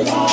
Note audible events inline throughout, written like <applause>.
Et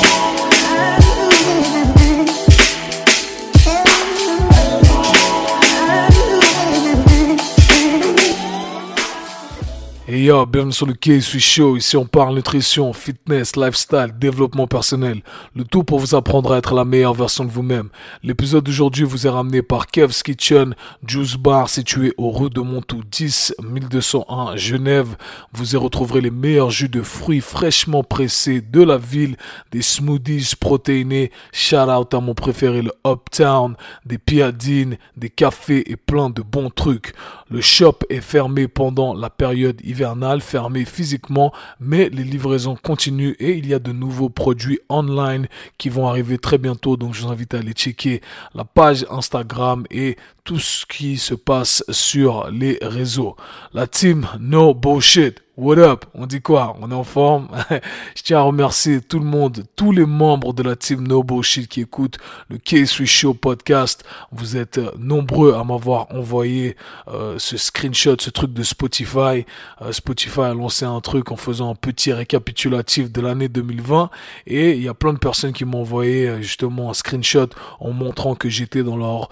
yo, bienvenue sur le KSU Show. Ici, on parle nutrition, fitness, lifestyle, développement personnel. Le tout pour vous apprendre à être la meilleure version de vous-même. L'épisode d'aujourd'hui vous est ramené par Kev's Kitchen, Juice Bar situé au rue de Montou 10 1201 Genève. Vous y retrouverez les meilleurs jus de fruits fraîchement pressés de la ville, des smoothies protéinés. Shout out à mon préféré, le Uptown, des piadines, des cafés et plein de bons trucs. Le shop est fermé pendant la période hivernale, fermé physiquement, mais les livraisons continuent et il y a de nouveaux produits online qui vont arriver très bientôt. Donc je vous invite à aller checker la page Instagram et tout ce qui se passe sur les réseaux. La team No Bullshit. What up? On dit quoi? On est en forme? <laughs> Je tiens à remercier tout le monde, tous les membres de la team No Bullshit qui écoutent le K-Swiss Show podcast. Vous êtes euh, nombreux à m'avoir envoyé euh, ce screenshot, ce truc de Spotify. Euh, Spotify a lancé un truc en faisant un petit récapitulatif de l'année 2020 et il y a plein de personnes qui m'ont envoyé justement un screenshot en montrant que j'étais dans leur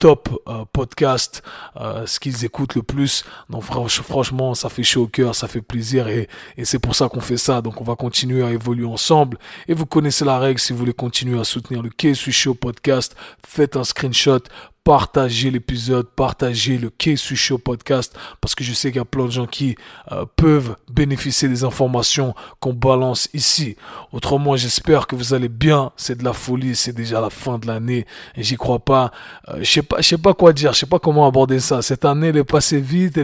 top euh, podcast, ce qu'ils écoutent le plus. Donc franchement, ça fait chaud au cœur, ça fait plaisir et, c'est pour ça qu'on fait ça. Donc on va continuer à évoluer ensemble. Et vous connaissez la règle, si vous voulez continuer à soutenir le K-Swiss Show podcast, faites un screenshot, partagez l'épisode, partagez le K-Swiss Show podcast parce que je sais qu'il y a plein de gens qui euh, peuvent bénéficier des informations qu'on balance ici. Autrement, j'espère que vous allez bien. C'est de la folie, c'est déjà la fin de l'année et j'y crois pas. Euh, je sais pas, je sais pas quoi dire, je sais pas comment aborder ça. Cette année, elle est passée vite,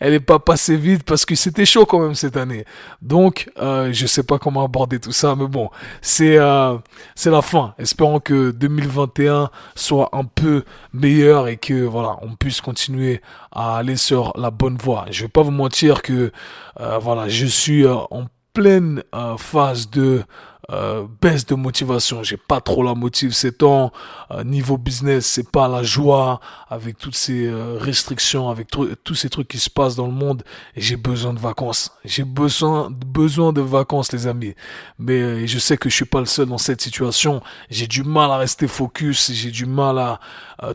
elle est, pas passée vite parce que c'était chaud quand même cette année. Donc, euh, je sais pas comment aborder tout ça, mais bon, c'est euh, c'est la fin. Espérons que 2021 soit un peu et que voilà, on puisse continuer à aller sur la bonne voie. Je vais pas vous mentir que euh, voilà, je suis euh, en pleine euh, phase de euh, baisse de motivation. J'ai pas trop la motive ces temps. Euh, niveau business, c'est pas la joie avec toutes ces euh, restrictions, avec tous ces trucs qui se passent dans le monde. J'ai besoin de vacances. J'ai besoin, besoin de vacances, les amis. Mais je sais que je suis pas le seul dans cette situation. J'ai du mal à rester focus. J'ai du mal à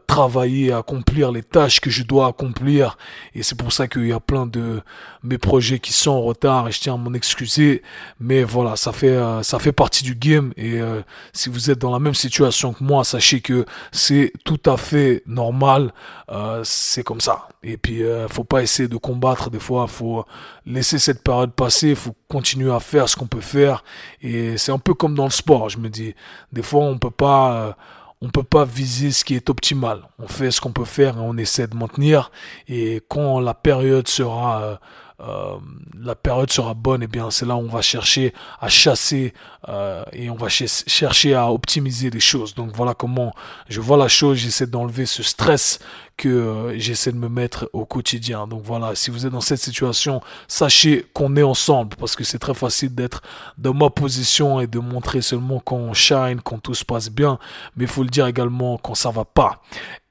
travailler, à accomplir les tâches que je dois accomplir. Et c'est pour ça qu'il y a plein de mes projets qui sont en retard. Et je tiens à m'en excuser. Mais voilà, ça fait, ça fait partie du game et euh, si vous êtes dans la même situation que moi, sachez que c'est tout à fait normal, euh, c'est comme ça. Et puis, euh, faut pas essayer de combattre des fois, faut laisser cette période passer, faut continuer à faire ce qu'on peut faire et c'est un peu comme dans le sport, je me dis. Des fois, on peut pas on peut pas viser ce qui est optimal. On fait ce qu'on peut faire et on essaie de maintenir. Et quand la période sera euh, la période sera bonne, et eh bien c'est là où on va chercher à chasser euh, et on va ch chercher à optimiser les choses. Donc voilà comment je vois la chose, j'essaie d'enlever ce stress que euh, j'essaie de me mettre au quotidien. Donc voilà, si vous êtes dans cette situation, sachez qu'on est ensemble parce que c'est très facile d'être dans ma position et de montrer seulement quand on shine, quand tout se passe bien, mais il faut le dire également quand ça va pas.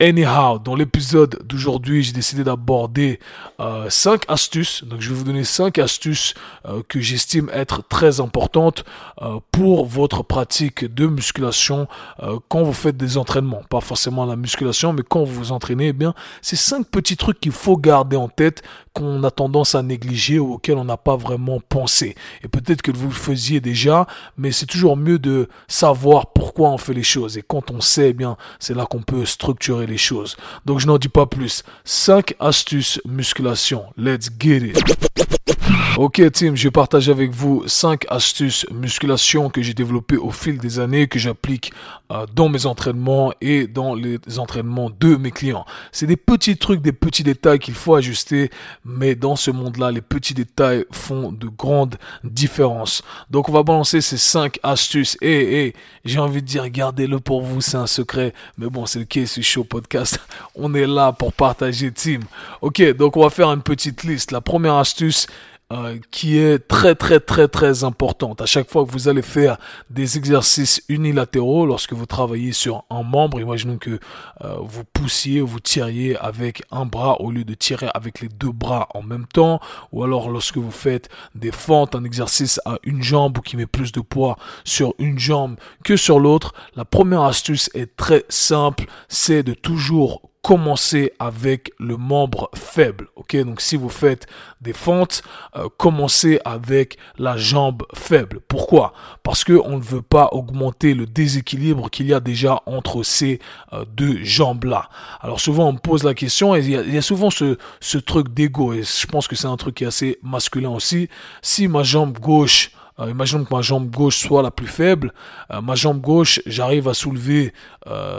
Anyhow, dans l'épisode d'aujourd'hui, j'ai décidé d'aborder euh, 5 astuces. Donc je vais vous donner 5 astuces euh, que j'estime être très importantes euh, pour votre pratique de musculation quand vous faites des entraînements. Pas forcément la musculation, mais quand vous vous entraînez, bien, c'est cinq petits trucs qu'il faut garder en tête qu'on a tendance à négliger ou auxquels on n'a pas vraiment pensé. Et peut-être que vous le faisiez déjà, mais c'est toujours mieux de savoir pourquoi on fait les choses. Et quand on sait, eh bien, c'est là qu'on peut structurer les choses. Donc je n'en dis pas plus. Cinq astuces musculation. Let's get it. Ok team, je partage avec vous 5 astuces musculation que j'ai développées au fil des années, que j'applique euh, dans mes entraînements et dans les entraînements de mes clients. C'est des petits trucs, des petits détails qu'il faut ajuster, mais dans ce monde-là, les petits détails font de grandes différences. Donc on va balancer ces 5 astuces. Et, j'ai envie de dire, gardez-le pour vous, c'est un secret. Mais bon, c'est le Case Show Podcast. <laughs> On est là pour partager team. Ok, donc on va faire une petite liste. La première astuce, euh, qui est très très très très importante. À chaque fois que vous allez faire des exercices unilatéraux, lorsque vous travaillez sur un membre, imaginons que euh, vous poussiez, vous tiriez avec un bras au lieu de tirer avec les deux bras en même temps, ou alors lorsque vous faites des fentes, un exercice à une jambe ou qui met plus de poids sur une jambe que sur l'autre, la première astuce est très simple, c'est de toujours commencez avec le membre faible. Ok, donc si vous faites des fentes, euh, commencez avec la jambe faible. Pourquoi? Parce que on ne veut pas augmenter le déséquilibre qu'il y a déjà entre ces euh, deux jambes là. Alors souvent on me pose la question et il y a, souvent ce, ce truc d'ego et je pense que c'est un truc qui est assez masculin aussi. Si ma jambe gauche euh, imaginons que ma jambe gauche soit la plus faible. Euh, ma jambe gauche, j'arrive à soulever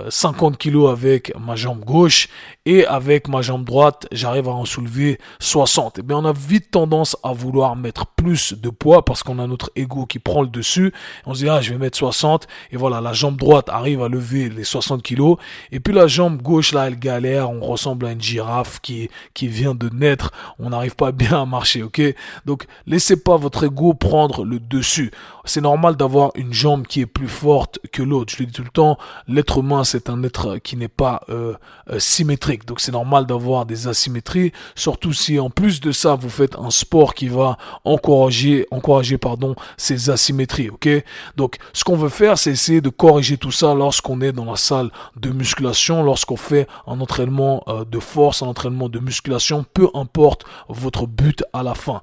50 euh, kilos avec ma jambe gauche et avec ma jambe droite, j'arrive à en soulever 60. Et eh bien, on a vite tendance à vouloir mettre plus de poids parce qu'on a notre ego qui prend le dessus. On se dit, ah, je vais mettre 60. Et voilà, la jambe droite arrive à lever les 60 kilos. Et puis la jambe gauche, là, elle galère. On ressemble à une girafe qui, qui vient de naître. On n'arrive pas bien à marcher, ok? Donc, laissez pas votre ego prendre le dessus. C'est normal d'avoir une jambe qui est plus forte que l'autre. Je le dis tout le temps, l'être humain, c'est un être qui n'est pas euh, euh, symétrique. Donc c'est normal d'avoir des asymétries, surtout si en plus de ça, vous faites un sport qui va encourager, encourager pardon, ces asymétries. Ok? Donc ce qu'on veut faire, c'est essayer de corriger tout ça lorsqu'on est dans la salle de musculation, lorsqu'on fait un entraînement euh, de force, un entraînement de musculation, peu importe votre but à la fin.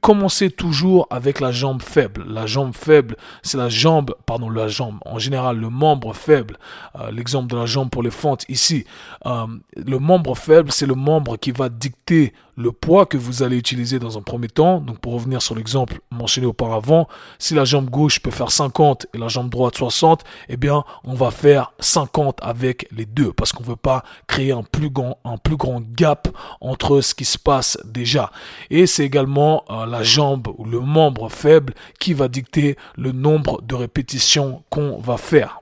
Commencez toujours avec la jambe La jambe faible, c'est la jambe, pardon, la jambe, en général le membre faible. Euh, l'exemple de la jambe pour les fentes ici. Euh, le membre faible, c'est le membre qui va dicter le poids que vous allez utiliser dans un premier temps. Donc pour revenir sur l'exemple mentionné auparavant, si la jambe gauche peut faire 50 et la jambe droite 60, eh bien on va faire 50 avec les deux parce qu'on veut pas créer un plus grand un plus grand gap entre ce qui se passe déjà. Et c'est également euh, la jambe ou le membre faible qui va dicter le nombre de répétitions qu'on va faire.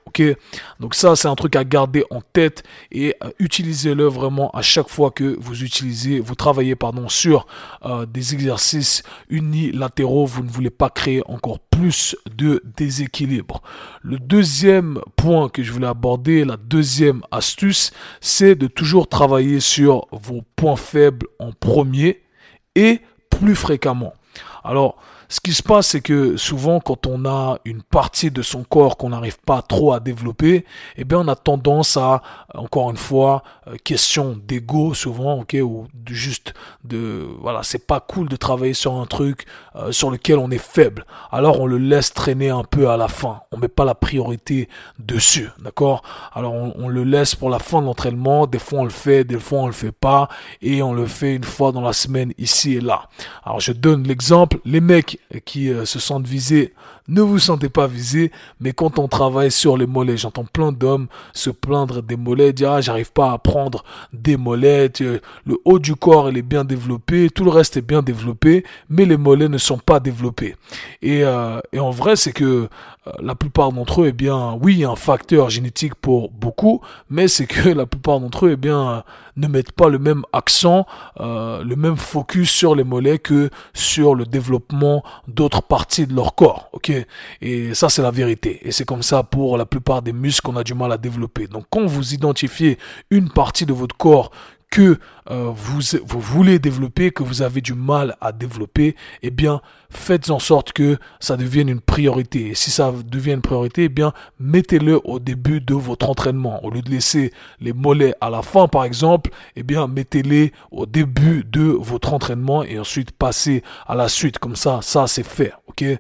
Donc ça c'est un truc à garder en tête et euh, utilisez-le vraiment à chaque fois que vous utilisez, vous travaillez pardon sur euh, des exercices unilatéraux. Vous ne voulez pas créer encore plus de déséquilibre. Le deuxième point que je voulais aborder, la deuxième astuce, c'est de toujours travailler sur vos points faibles en premier et plus fréquemment. Alors ce qui se passe, c'est que souvent, quand on a une partie de son corps qu'on n'arrive pas trop à développer, eh bien, on a tendance à, encore une fois, euh, question d'ego souvent, ok, ou juste de, voilà, c'est pas cool de travailler sur un truc euh, sur lequel on est faible. Alors, on le laisse traîner un peu à la fin. On met pas la priorité dessus, d'accord? Alors, on, on, le laisse pour la fin de l'entraînement. Des fois, on le fait, des fois, on le fait pas, et on le fait une fois dans la semaine ici et là. Alors, je donne l'exemple. Les mecs qui euh, se sentent visés, ne vous sentez pas visés, mais quand on travaille sur les mollets, j'entends plein d'hommes se plaindre des mollets, dire ah, j'arrive pas à prendre des mollets, le haut du corps il est bien développé, tout le reste est bien développé, mais les mollets ne sont pas développés. Et, euh, en vrai, c'est que euh, la plupart d'entre eux, eh bien, oui, un facteur génétique pour beaucoup, mais c'est que la plupart d'entre eux, eh bien, ne mettent pas le même accent, euh, le même focus sur les mollets que sur le développement d'autres parties de leur corps, ok? Et ça, c'est la vérité. Et c'est comme ça pour la plupart des muscles qu'on a du mal à développer. Donc, quand vous identifiez une partie de votre corps que euh, vous, vous voulez développer, que vous avez du mal à développer, eh bien, faites en sorte que ça devienne une priorité. Et si ça devient une priorité, eh bien, mettez-le au début de votre entraînement. Au lieu de laisser les mollets à la fin, par exemple, eh bien, mettez-les au début de votre entraînement et ensuite passez à la suite. Comme ça, ça, c'est fait. Ok? Euh,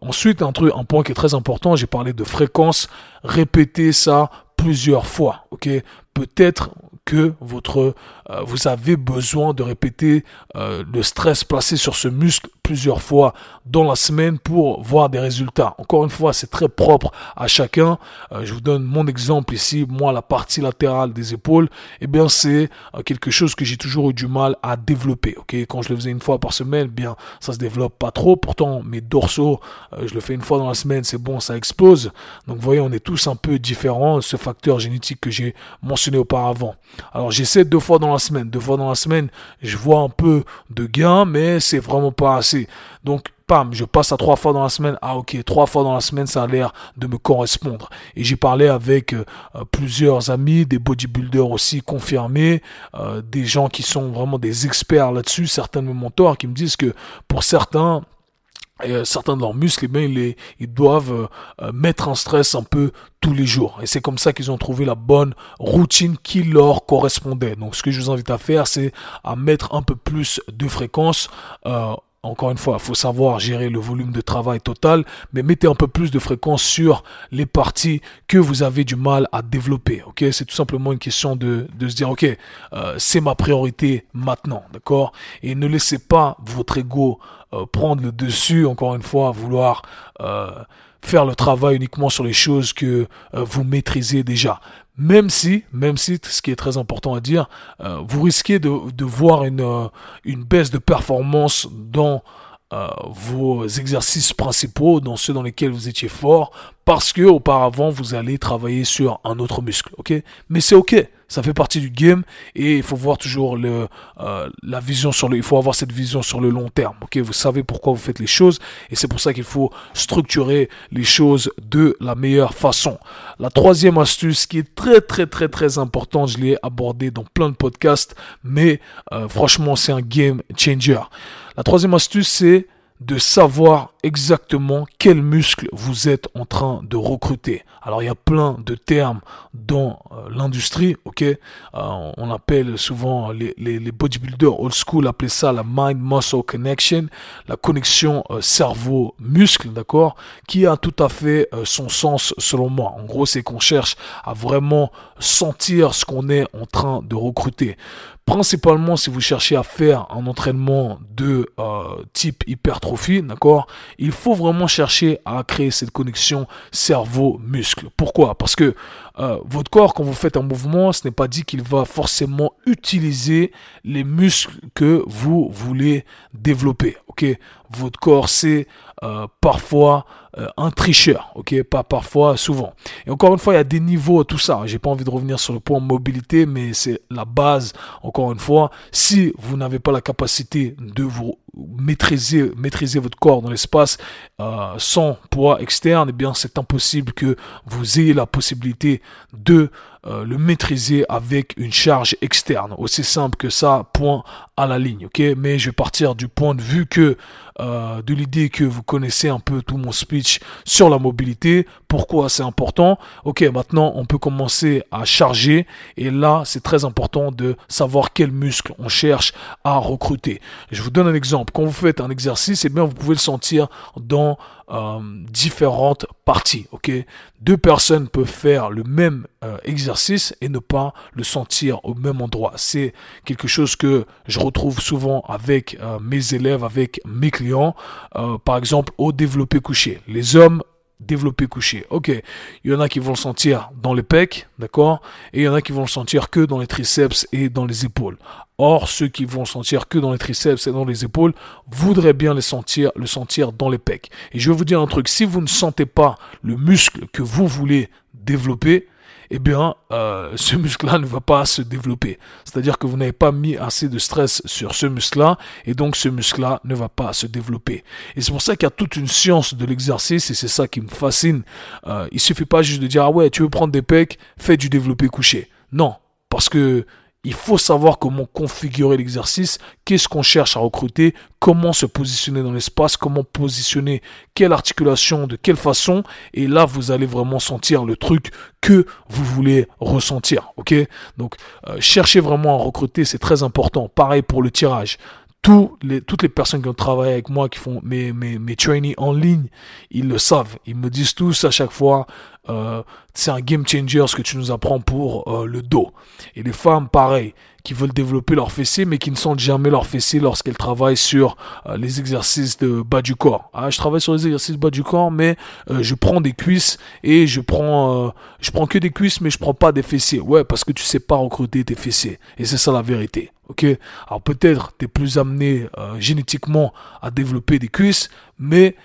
ensuite, un truc, un point qui est très important, j'ai parlé de fréquence. Répétez ça plusieurs fois. Ok? Peut-être que votre, euh, vous avez besoin de répéter euh, le stress placé sur ce muscle plusieurs fois dans la semaine pour voir des résultats. Encore une fois, c'est très propre à chacun. Euh, je vous donne mon exemple ici. Moi, la partie latérale des épaules, eh bien, c'est quelque chose que j'ai toujours eu du mal à développer. Ok, quand je le faisais une fois par semaine, bien, ça se développe pas trop. Pourtant, mes dorsaux, je le fais une fois dans la semaine, c'est bon, ça explose. Donc, vous voyez, on est tous un peu différents. Ce facteur génétique que j'ai mentionné auparavant. Alors j'essaie deux fois dans la semaine. Deux fois dans la semaine, je vois un peu de gain, mais c'est vraiment pas assez. Donc, pam, je passe à trois fois dans la semaine. Ah ok, trois fois dans la semaine, ça a l'air de me correspondre. Et j'ai parlé avec euh, plusieurs amis, des bodybuilders aussi confirmés, euh, des gens qui sont vraiment des experts là-dessus, certains de mes mentors qui me disent que pour certains, et euh, certains de leurs muscles, eh ils, ils doivent euh, euh, mettre en stress un peu tous les jours. Et c'est comme ça qu'ils ont trouvé la bonne routine qui leur correspondait. Donc ce que je vous invite à faire, c'est à mettre un peu plus de fréquence. Encore une fois, il faut savoir gérer le volume de travail total, mais mettez un peu plus de fréquence sur les parties que vous avez du mal à développer. C'est tout simplement une question de, se dire, ok, c'est ma priorité maintenant, d'accord, et ne laissez pas votre ego euh, prendre le dessus, encore une fois, vouloir euh, faire le travail uniquement sur les choses que euh, vous maîtrisez déjà. Même si, même si, ce qui est très important à dire, vous risquez de, de voir une, une baisse de performance dans vos exercices principaux, dans ceux dans lesquels vous étiez fort, parce que auparavant vous allez travailler sur un autre muscle, ok? Mais c'est ok ça fait partie du game et il faut voir toujours le, euh, la vision sur le, il faut avoir cette vision sur le long terme. Ok, vous savez pourquoi vous faites les choses et c'est pour ça qu'il faut structurer les choses de la meilleure façon. La troisième astuce qui est très très très très importante, je l'ai abordé dans plein de podcasts, mais euh, franchement c'est un game changer. La troisième astuce c'est de savoir exactement quel muscle vous êtes en train de recruter. Alors il y a plein de termes dans euh, l'industrie, ok? Euh, On appelle souvent les, bodybuilders old school appellent ça la mind-muscle connection, la connexion euh, cerveau-muscle, d'accord? Qui a tout à fait son sens selon moi. En gros, c'est qu'on cherche à vraiment sentir ce qu'on est en train de recruter. Principalement si vous cherchez à faire un entraînement de type hypertrophie, d'accord? Il faut vraiment chercher à créer cette connexion cerveau-muscle. Pourquoi? Parce que euh, votre corps, quand vous faites un mouvement, ce n'est pas dit qu'il va forcément utiliser les muscles que vous voulez développer. Ok? Votre corps, c'est euh, parfois euh, un tricheur, ok Pas parfois, souvent. Et encore une fois, il y a des niveaux à tout ça. J'ai pas envie de revenir sur le point mobilité, mais c'est la base. Encore une fois, si vous n'avez pas la capacité de vous maîtriser, maîtriser votre corps dans l'espace euh, sans poids externe, eh bien c'est impossible que vous ayez la possibilité de euh, le maîtriser avec une charge externe. Aussi simple que ça, point à la ligne, ok? Mais je vais partir du point de vue que euh, de l'idée que vous connaissez un peu tout mon speech sur la mobilité, pourquoi c'est important. Ok, maintenant on peut commencer à charger et là c'est très important de savoir quel muscle on cherche à recruter. Je vous donne un exemple. Quand vous faites un exercice, eh bien vous pouvez le sentir dans euh, différentes parties. Ok, deux personnes peuvent faire le même euh, exercice et ne pas le sentir au même endroit. C'est quelque chose que je retrouve souvent avec euh, mes élèves, avec mes clients. par exemple, au développé couché, les hommes développé couché. Ok, il y en a qui vont le sentir dans les pecs, d'accord, et il y en a qui vont le sentir que dans les triceps et dans les épaules. Or, ceux qui vont sentir que dans les triceps et dans les épaules voudraient bien les sentir, le sentir dans les pecs. Et je vais vous dire un truc, si vous ne sentez pas le muscle que vous voulez développer, eh bien, euh, ce muscle-là ne va pas se développer. C'est-à-dire que vous n'avez pas mis assez de stress sur ce muscle-là, et donc ce muscle-là ne va pas se développer. Et c'est pour ça qu'il y a toute une science de l'exercice, et c'est ça qui me fascine. Euh, il suffit pas juste de dire, ah ouais, tu veux prendre des pecs, fais du développé couché. Non, parce que il faut savoir comment configurer l'exercice, qu'est-ce qu'on cherche à recruter, comment se positionner dans l'espace, comment positionner quelle articulation, de quelle façon. Et là, vous allez vraiment sentir le truc que vous voulez ressentir. Ok? Donc, euh, cherchez vraiment à recruter, c'est très important. Pareil pour le tirage toutes les personnes qui ont travaillé avec moi, qui font mes, mes, mes trainees en ligne, ils le savent. Ils me disent tous à chaque fois, euh, c'est un game changer ce que tu nous apprends pour euh, le dos. Et les femmes, pareil, qui veulent développer leurs fessiers, mais qui ne sentent jamais leurs fessiers lorsqu'elles travaillent sur euh, les exercices de bas du corps. Ah, je travaille sur les exercices bas du corps, mais je prends des cuisses et je prends, je prends que des cuisses, mais je prends pas des fessiers. Ouais, parce que tu sais pas recruter tes fessiers. Et c'est ça la vérité. Ok, alors peut-être tu plus amené génétiquement à développer des cuisses, mais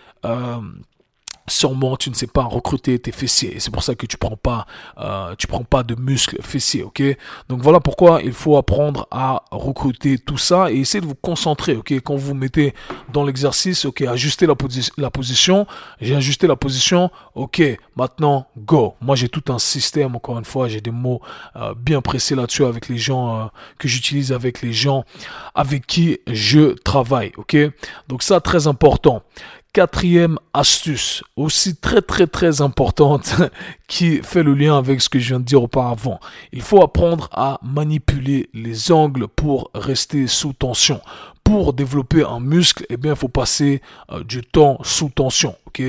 sûrement tu ne sais pas recruter tes fessiers. C'est pour ça que tu prends pas euh, tu prends pas de muscles fessiers ok? Donc voilà pourquoi il faut apprendre à recruter tout ça et essayer de vous concentrer ok? Quand vous mettez dans l'exercice ok ajuster la, position. J'ai ajusté la position ok maintenant go. Moi j'ai tout un système encore une fois j'ai des mots euh, bien pressés là-dessus avec les gens euh, que j'utilise avec les gens avec qui je travaille ok? Donc ça très important Quatrième astuce, aussi très très très importante, <laughs> qui fait le lien avec ce que je viens de dire auparavant. Il faut apprendre à manipuler les angles pour rester sous tension. Pour développer un muscle, eh bien, il faut passer euh, du temps sous tension. Ok,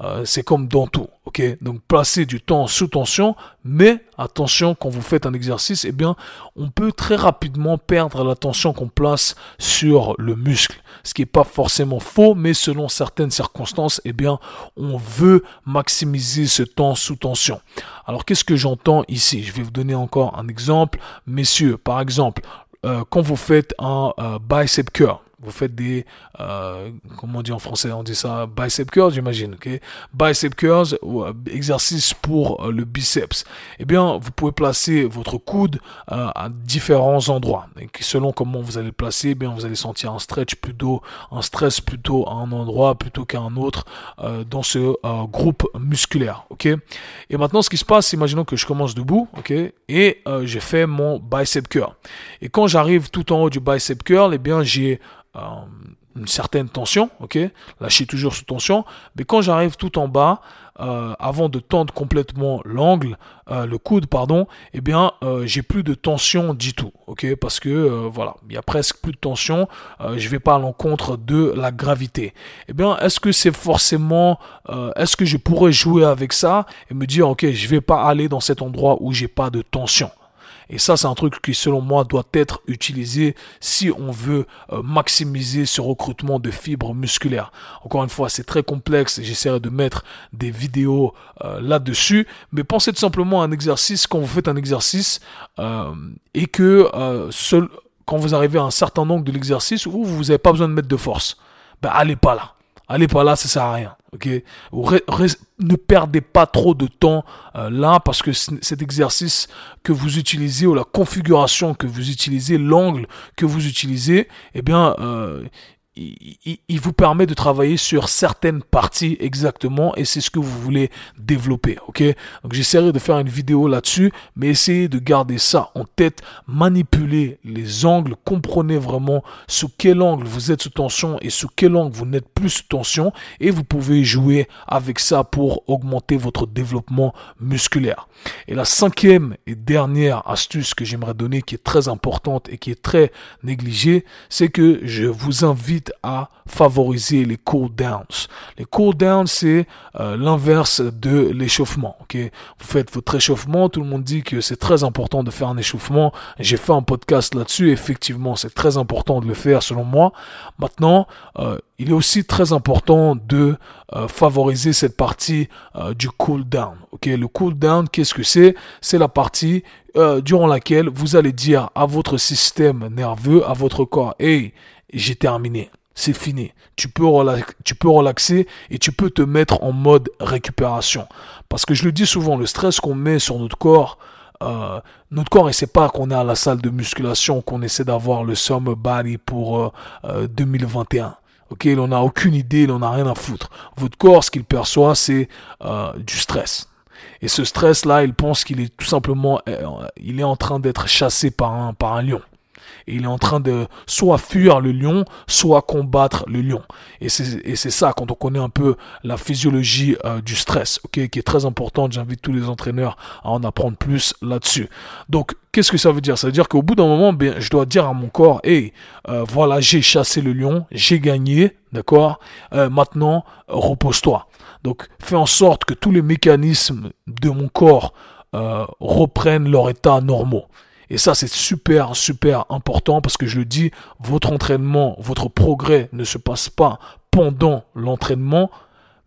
euh, c'est comme dans tout. Ok, donc passer du temps sous tension, mais attention quand vous faites un exercice, eh bien, on peut très rapidement perdre la tension qu'on place sur le muscle ce qui n'est pas forcément faux, mais selon certaines circonstances, eh bien, on veut maximiser ce temps sous tension. Alors, qu'est-ce que j'entends ici? Je vais vous donner encore un exemple. Messieurs, par exemple, euh, quand vous faites un euh, bicep curl, vous faites des, euh, comment on dit en français, on dit ça, bicep curls, j'imagine, ok? Bicep curls, euh, exercice pour euh, le biceps. Eh bien, vous pouvez placer votre coude euh, à différents endroits. Et selon comment vous allez le placer, eh bien, vous allez sentir un stretch plutôt, un stress plutôt à un endroit plutôt qu'à un autre dans ce groupe musculaire, ok? Et maintenant, ce qui se passe, imaginons que je commence debout, ok? Et j'ai fait mon bicep curl. Et quand j'arrive tout en haut du bicep curl, eh bien, j'ai euh, une certaine tension, ok? Lâcher toujours sous tension. Mais quand j'arrive tout en bas, euh, avant de tendre complètement l'angle, euh, le coude, pardon, eh bien, j'ai plus de tension du tout, ok? Parce que voilà, il y a presque plus de tension. je vais pas à l'encontre de la gravité. Eh bien, est-ce que c'est forcément, est-ce que je pourrais jouer avec ça et me dire, ok, je vais pas aller dans cet endroit où j'ai pas de tension? Et ça, c'est un truc qui, selon moi, doit être utilisé si on veut euh, maximiser ce recrutement de fibres musculaires. Encore une fois, c'est très complexe. J'essaierai de mettre des vidéos euh, là-dessus. Mais pensez tout simplement à un exercice, quand vous faites un exercice euh, et que seul, quand vous arrivez à un certain angle de l'exercice où vous n'avez pas besoin de mettre de force, ben allez pas là. Allez pas là, ça sert à rien. Ok, ne perdez pas trop de temps euh, là parce que cet exercice que vous utilisez ou la configuration que vous utilisez, l'angle que vous utilisez, eh bien, euh, il, vous permet de travailler sur certaines parties exactement et c'est ce que vous voulez développer. Ok? Donc j'essaierai de faire une vidéo là-dessus, mais essayez de garder ça en tête, manipuler les angles, comprenez vraiment sous quel angle vous êtes sous tension et sous quel angle vous n'êtes plus sous tension et vous pouvez jouer avec ça pour augmenter votre développement musculaire. Et la cinquième et dernière astuce que j'aimerais donner qui est très importante et qui est très négligée, c'est que je vous invite à favoriser les cool downs. Les cool downs, c'est euh, l'inverse de l'échauffement. Ok, vous faites votre échauffement. Tout le monde dit que c'est très important de faire un échauffement. J'ai fait un podcast là-dessus. Effectivement, c'est très important de le faire selon moi. Maintenant, euh, il est aussi très important de euh, favoriser cette partie du cool down. Ok, le cool down, qu'est-ce que c'est? C'est la partie durant laquelle vous allez dire à votre système nerveux, à votre corps, hey, j'ai terminé c'est fini. Tu peux, tu peux relaxer et tu peux te mettre en mode récupération. Parce que je le dis souvent, le stress qu'on met sur notre corps, euh, notre corps, il sait pas qu'on est à la salle de musculation, qu'on essaie d'avoir le summer body pour 2021. Euh, euh, ok, il n'en a aucune idée, il n'en a rien à foutre. Votre corps, ce qu'il perçoit, c'est du stress. Et ce stress-là, il pense qu'il est tout simplement, il est en train d'être chassé par un lion il est en train de soit fuir le lion, soit combattre le lion. Et c'est ça, quand on connaît un peu la physiologie euh, du stress, qui est très importante, j'invite tous les entraîneurs à en apprendre plus là-dessus. Donc, qu'est-ce que ça veut dire? Ça veut dire qu'au bout d'un moment, bien, je dois dire à mon corps, hey, euh, voilà, j'ai chassé le lion, j'ai gagné, d'accord? Euh, Maintenant, repose-toi. Donc, fais en sorte que tous les mécanismes de mon corps reprennent leur état normaux. Et ça, c'est super, super important parce que je le dis, votre entraînement, votre progrès ne se passe pas pendant l'entraînement,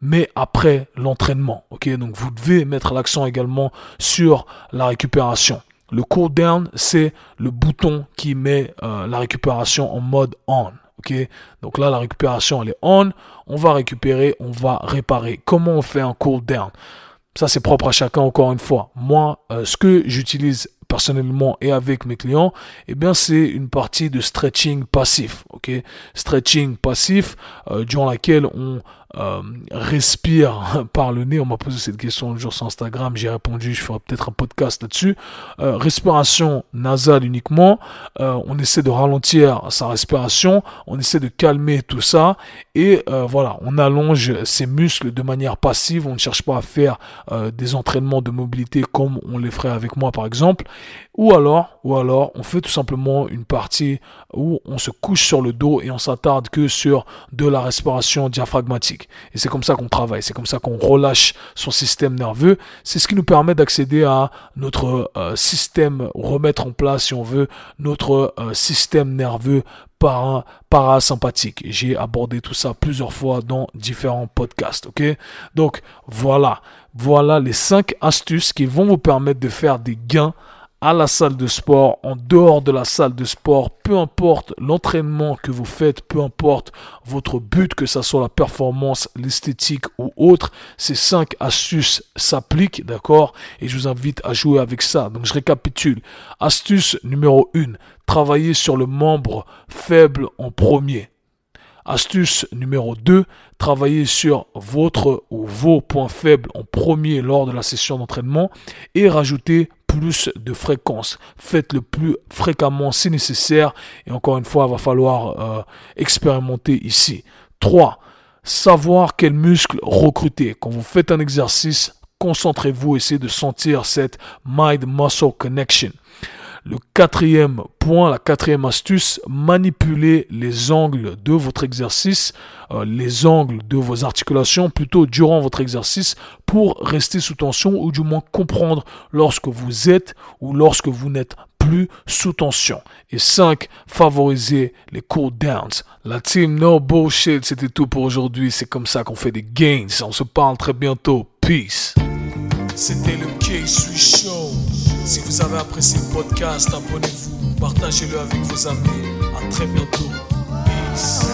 mais après l'entraînement. Ok, donc vous devez mettre l'accent également sur la récupération. Le cool down, c'est le bouton qui met euh, la récupération en mode on. Ok, donc là la récupération elle est on, on va récupérer, on va réparer. Comment on fait un cool down? Ça c'est propre à chacun encore une fois. Moi, euh, ce que j'utilise personnellement et avec mes clients, eh bien c'est une partie de stretching passif, ok? Stretching passif euh, durant laquelle on euh, respire <laughs> par le nez. On m'a posé cette question le jour sur Instagram, j'ai répondu, je ferai peut-être un podcast là-dessus. Euh, respiration nasale uniquement. Euh, on essaie de ralentir sa respiration, on essaie de calmer tout ça et voilà, on allonge ses muscles de manière passive. On ne cherche pas à faire des entraînements de mobilité comme on les ferait avec moi par exemple. Ou alors, ou alors, on fait tout simplement une partie où on se couche sur le dos et on s'attarde que sur de la respiration diaphragmatique. Et c'est comme ça qu'on travaille, c'est comme ça qu'on relâche son système nerveux. C'est ce qui nous permet d'accéder à notre euh, système, remettre en place, si on veut, notre euh, système nerveux para, parasympathique. J'ai abordé tout ça plusieurs fois dans différents podcasts, ok? Donc voilà, voilà les cinq astuces qui vont vous permettre de faire des gains à la salle de sport, en dehors de la salle de sport, peu importe l'entraînement que vous faites, peu importe votre but, que ce soit la performance, l'esthétique ou autre, ces cinq astuces s'appliquent, d'accord? Et je vous invite à jouer avec ça. Donc je récapitule. Astuce numéro 1, travailler sur le membre faible en premier. Astuce numéro 2, travailler sur votre ou vos points faibles en premier lors de la session d'entraînement et rajouter plus de fréquence. Faites le plus fréquemment si nécessaire. Et encore une fois, il va falloir euh, expérimenter ici. 3. Savoir quel muscle recruter. Quand vous faites un exercice, concentrez-vous, essayez de sentir cette mind-muscle connection. Le quatrième point, la quatrième astuce, manipuler les angles de votre exercice, euh, les angles de vos articulations plutôt durant votre exercice pour rester sous tension ou du moins comprendre lorsque vous êtes ou lorsque vous n'êtes plus sous tension. Et 5. Favoriser les cool downs. La team No Bullshit, c'était tout pour aujourd'hui. C'est comme ça qu'on fait des gains. On se parle très bientôt. Peace. Si vous avez apprécié le podcast, abonnez-vous, partagez-le avec vos amis. À très bientôt. Peace.